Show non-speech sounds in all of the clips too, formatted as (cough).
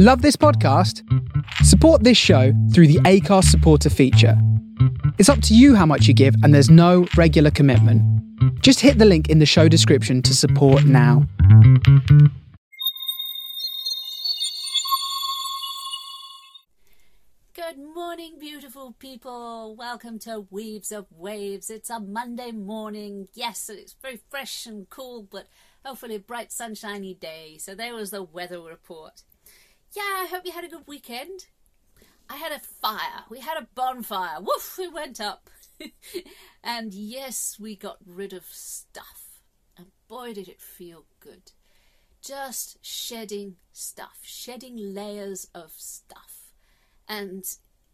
Love this podcast? Support this show through the Anchor supporter feature. It's up to you how much you give, and there's no regular commitment. Just hit the link in the show description to support now. Good morning, beautiful people. Welcome to Weaves of Waves. It's a Monday morning. Yes, it's very fresh and cool, but hopefully a bright, sunshiny day. So there was the weather report. Yeah, I hope you had a good weekend. I had a fire. We had a bonfire. Woof, we went up. (laughs) and yes, we got rid of stuff. And boy, did it feel good. Just shedding stuff, shedding layers of stuff. And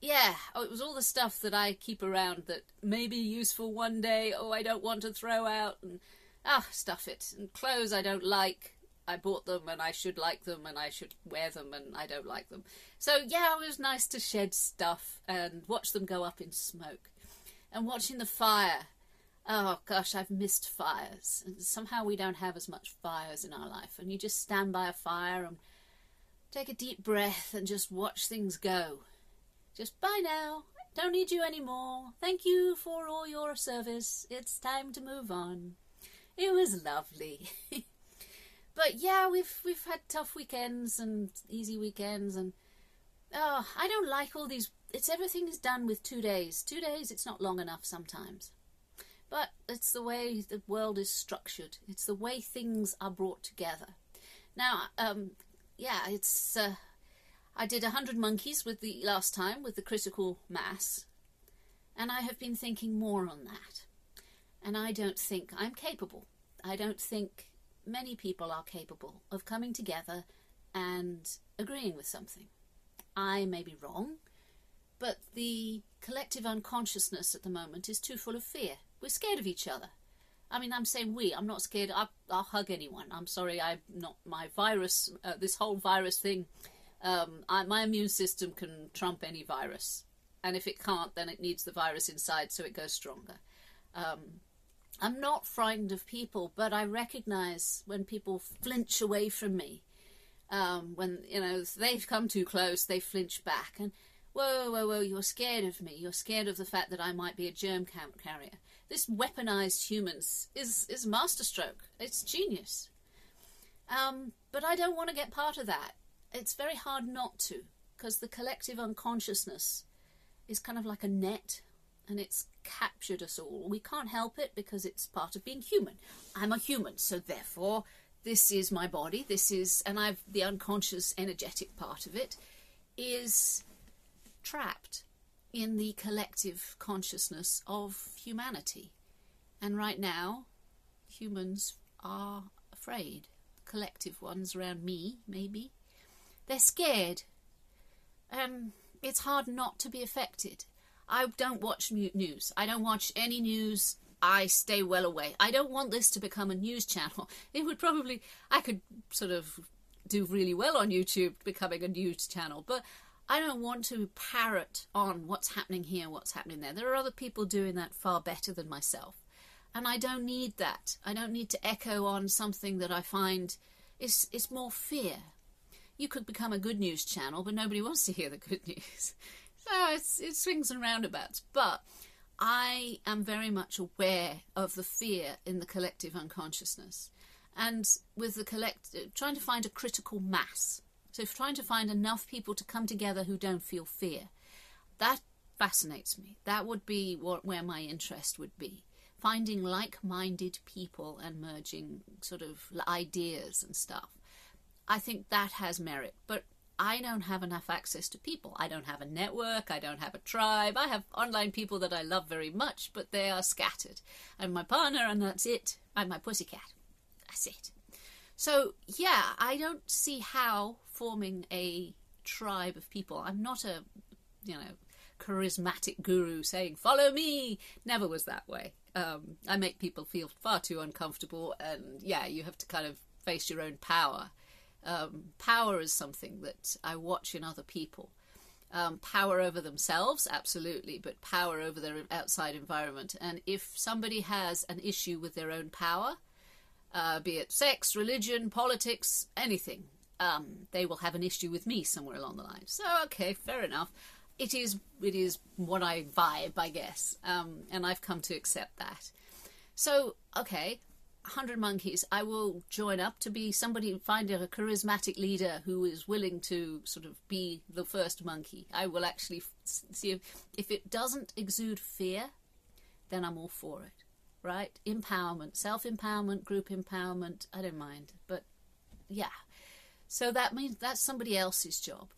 yeah, oh, it was all the stuff that I keep around that may be useful one day. Oh, I don't want to throw out. And ah, stuff it. And clothes I don't like. I bought them and I should like them and I should wear them and I don't like them. So yeah, it was nice to shed stuff and watch them go up in smoke. And watching the fire. Oh gosh, I've missed fires. And somehow we don't have as much fires in our life. And you just stand by a fire and take a deep breath and just watch things go. Just bye now. Don't need you anymore. Thank you for all your service. It's time to move on. It was lovely. (laughs) but yeah, we've we've had tough weekends and easy weekends and oh, I don't like all these it's everything is done with 2 days. 2 days it's not long enough sometimes. But it's the way the world is structured. It's the way things are brought together. Now, um, yeah, it's. Uh, I did a hundred monkeys with the last time with the critical mass, and I have been thinking more on that. And I don't think I'm capable. I don't think many people are capable of coming together and agreeing with something. I may be wrong, but the collective unconsciousness at the moment is too full of fear. We're scared of each other. I mean, I'm saying we. I'm not scared. I, will hug anyone. I'm sorry. I'm not. My virus. Uh, this whole virus thing. Um, I, my immune system can trump any virus, and if it can't, then it needs the virus inside, so it goes stronger. Um, I'm not frightened of people, but I recognise when people flinch away from me. Um, when you know they've come too close, they flinch back, and whoa, whoa, whoa, you're scared of me. You're scared of the fact that I might be a germ carrier this weaponized humans is is masterstroke. It's genius. Um, but I don't want to get part of that. It's very hard not to, because the collective unconsciousness is kind of like a net, and it's captured us all. We can't help it because it's part of being human. I'm a human, so therefore this is my body. This is, and I've the unconscious, energetic part of it is trapped in the collective consciousness of humanity. And right now, humans are afraid. Collective ones around me, maybe. They're scared. Um, it's hard not to be affected. I don't watch news. I don't watch any news. I stay well away. I don't want this to become a news channel. (laughs) It would probably, I could sort of do really well on YouTube becoming a news channel, but I don't want to parrot on what's happening here, what's happening there. There are other people doing that far better than myself. And I don't need that. I don't need to echo on something that I find is, is more fear. You could become a good news channel, but nobody wants to hear the good (laughs) news. So it's, it swings and roundabouts. But I am very much aware of the fear in the collective unconsciousness. And with the collect, trying to find a critical mass so trying to find enough people to come together who don't feel fear, that fascinates me. That would be what, where my interest would be. Finding like minded people and merging sort of ideas and stuff. I think that has merit. But I don't have enough access to people. I don't have a network. I don't have a tribe. I have online people that I love very much, but they are scattered. I'm my partner, and that's it. I'm my pussycat. That's it. So, yeah, I don't see how forming a tribe of people. I'm not a, you know, charismatic guru saying, follow me. Never was that way. Um, I make people feel far too uncomfortable, and yeah, you have to kind of face your own power. Um, power is something that I watch in other people. Um, power over themselves, absolutely, but power over their outside environment. And if somebody has an issue with their own power, uh, be it sex, religion, politics, anything, um, they will have an issue with me somewhere along the line. So okay, fair enough. It is it is what I vibe, I guess, um, and I've come to accept that. So okay, 100 monkeys, I will join up to be somebody, find a charismatic leader who is willing to sort of be the first monkey. I will actually see if, if it doesn't exude fear, then I'm all for it, right? Empowerment, self empowerment, group empowerment, I don't mind. But yeah, so that means that's somebody else's job.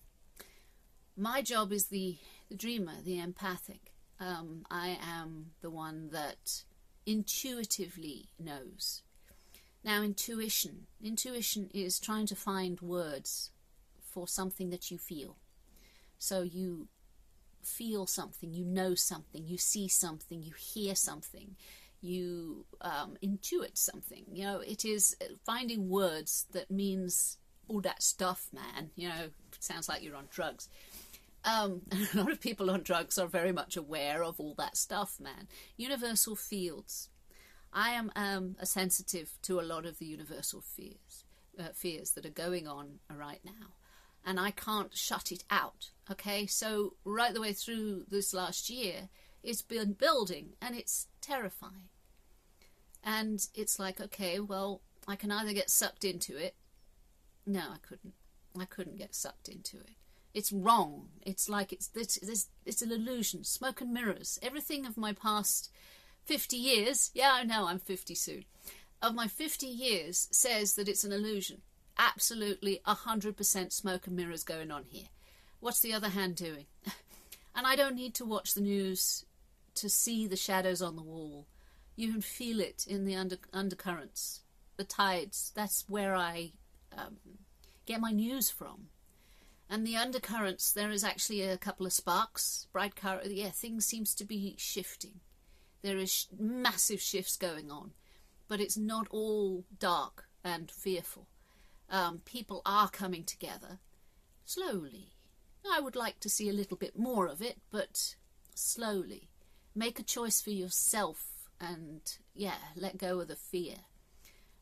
My job is the, the dreamer, the empathic. Um, I am the one that intuitively knows. Now, intuition. Intuition is trying to find words for something that you feel. So you feel something, you know something, you see something, you hear something, you um, intuit something. You know, it is finding words that means all that stuff, man. You know, sounds like you're on drugs. Um, (laughs) a lot of people on drugs are very much aware of all that stuff, man. Universal fields. I am um, a sensitive to a lot of the universal fears, uh, fears that are going on right now, and I can't shut it out. Okay, so right the way through this last year, it's been building, and it's terrifying. And it's like, okay, well, I can either get sucked into it. No, I couldn't. I couldn't get sucked into it. It's wrong. It's like it's it's, it's an illusion. Smoke and mirrors. Everything of my past 50 years, yeah, I know I'm 50 soon, of my 50 years says that it's an illusion. Absolutely 100% smoke and mirrors going on here. What's the other hand doing? (laughs) and I don't need to watch the news to see the shadows on the wall. You can feel it in the under, undercurrents, the tides. That's where I um, get my news from. And the undercurrents, there is actually a couple of sparks, bright color. Yeah, things seems to be shifting. There is massive shifts going on, but it's not all dark and fearful. Um, people are coming together slowly. I would like to see a little bit more of it, but slowly. Make a choice for yourself and, yeah, let go of the fear.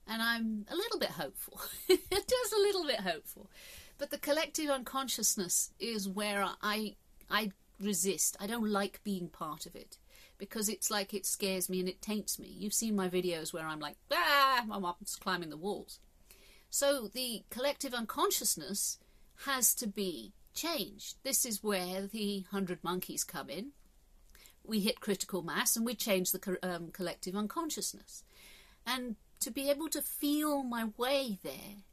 And I'm a little bit hopeful, (laughs) just a little bit hopeful. But the collective unconsciousness is where I, I resist. I don't like being part of it because it's like it scares me and it taints me. You've seen my videos where I'm like, ah, I'm up climbing the walls. So the collective unconsciousness has to be changed. This is where the hundred monkeys come in. We hit critical mass and we change the um, collective unconsciousness. And to be able to feel my way there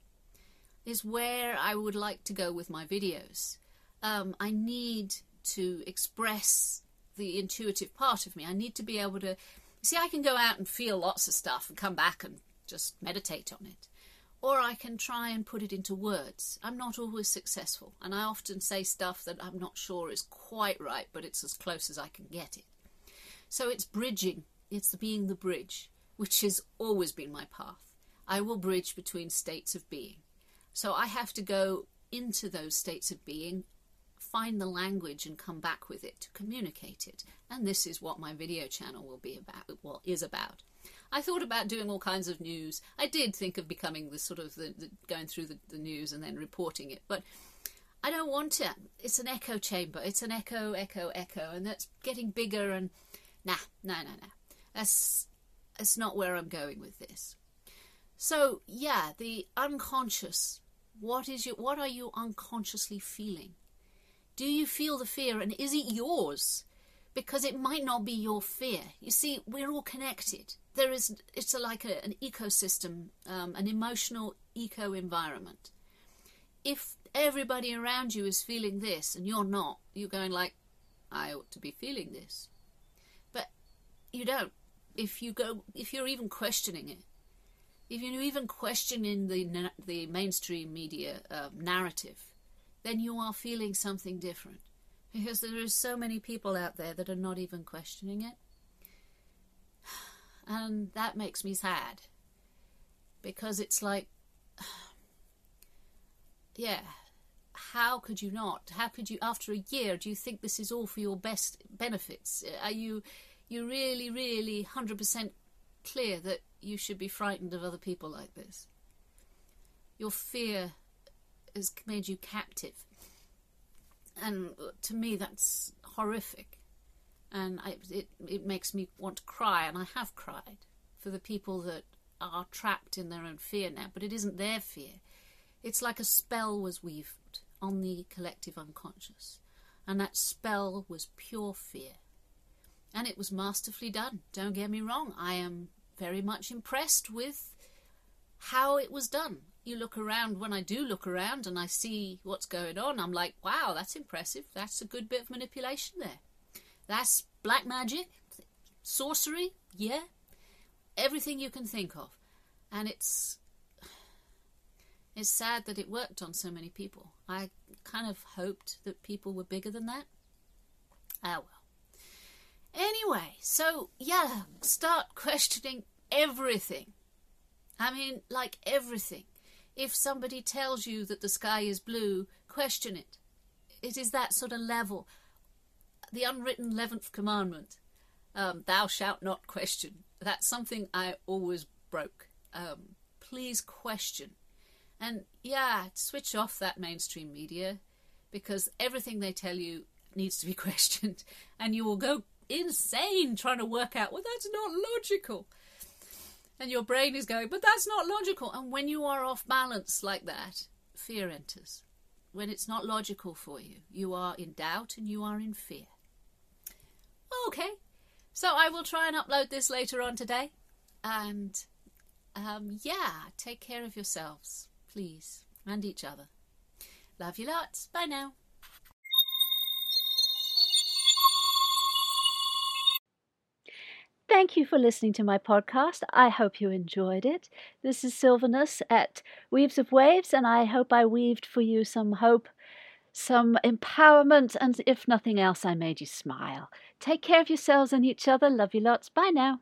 is where I would like to go with my videos. Um, I need to express the intuitive part of me. I need to be able to see. I can go out and feel lots of stuff and come back and just meditate on it, or I can try and put it into words. I'm not always successful, and I often say stuff that I'm not sure is quite right, but it's as close as I can get it. So it's bridging. It's being the bridge, which has always been my path. I will bridge between states of being. So I have to go into those states of being find the language and come back with it to communicate it. And this is what my video channel will be about, well, is about. I thought about doing all kinds of news. I did think of becoming the sort of the, the going through the, the news and then reporting it, but I don't want to. It's an echo chamber. It's an echo, echo, echo, and that's getting bigger. And nah, no, no, no. That's that's not where I'm going with this. So yeah, the unconscious. What is your? What are you unconsciously feeling? Do you feel the fear and is it yours? Because it might not be your fear. You see, we're all connected. There is, it's a, like a, an ecosystem, um, an emotional eco environment. If everybody around you is feeling this and you're not, you're going like, I ought to be feeling this. But you don't. If you go, if you're even questioning it, if you're even questioning the the mainstream media uh, narrative, then you are feeling something different. Because there are so many people out there that are not even questioning it. (sighs) And that makes me sad. Because it's like, (sighs) yeah, how could you not? How could you, after a year, do you think this is all for your best benefits? Are you, you really, really 100% clear that you should be frightened of other people like this? Your fear has made you captive. And to me, that's horrific. And I, it, it makes me want to cry, and I have cried for the people that are trapped in their own fear now. But it isn't their fear. It's like a spell was weaved on the collective unconscious. And that spell was pure fear. And it was masterfully done. Don't get me wrong. I am very much impressed with how it was done. You look around, when I do look around and I see what's going on, I'm like, wow, that's impressive. That's a good bit of manipulation there. That's black magic, sorcery, yeah. Everything you can think of. And it's it's sad that it worked on so many people. I kind of hoped that people were bigger than that. Ah well. Anyway, so yeah, start questioning everything. I mean, like everything. If somebody tells you that the sky is blue, question it. It is that sort of level. The unwritten 11th commandment um, thou shalt not question. That's something I always broke. Um, please question. And yeah, switch off that mainstream media because everything they tell you needs to be (laughs) questioned and you will go insane trying to work out, well, that's not logical. And your brain is going, but that's not logical. And when you are off balance like that, fear enters. When it's not logical for you, you are in doubt and you are in fear. Okay, so I will try and upload this later on today. And um, yeah, take care of yourselves, please, and each other. Love you lots. Bye now. Thank you for listening to my podcast. I hope you enjoyed it. This is Sylvanus at Weaves of Waves, and I hope I weaved for you some hope, some empowerment, and if nothing else, I made you smile. Take care of yourselves and each other. Love you lots. Bye now.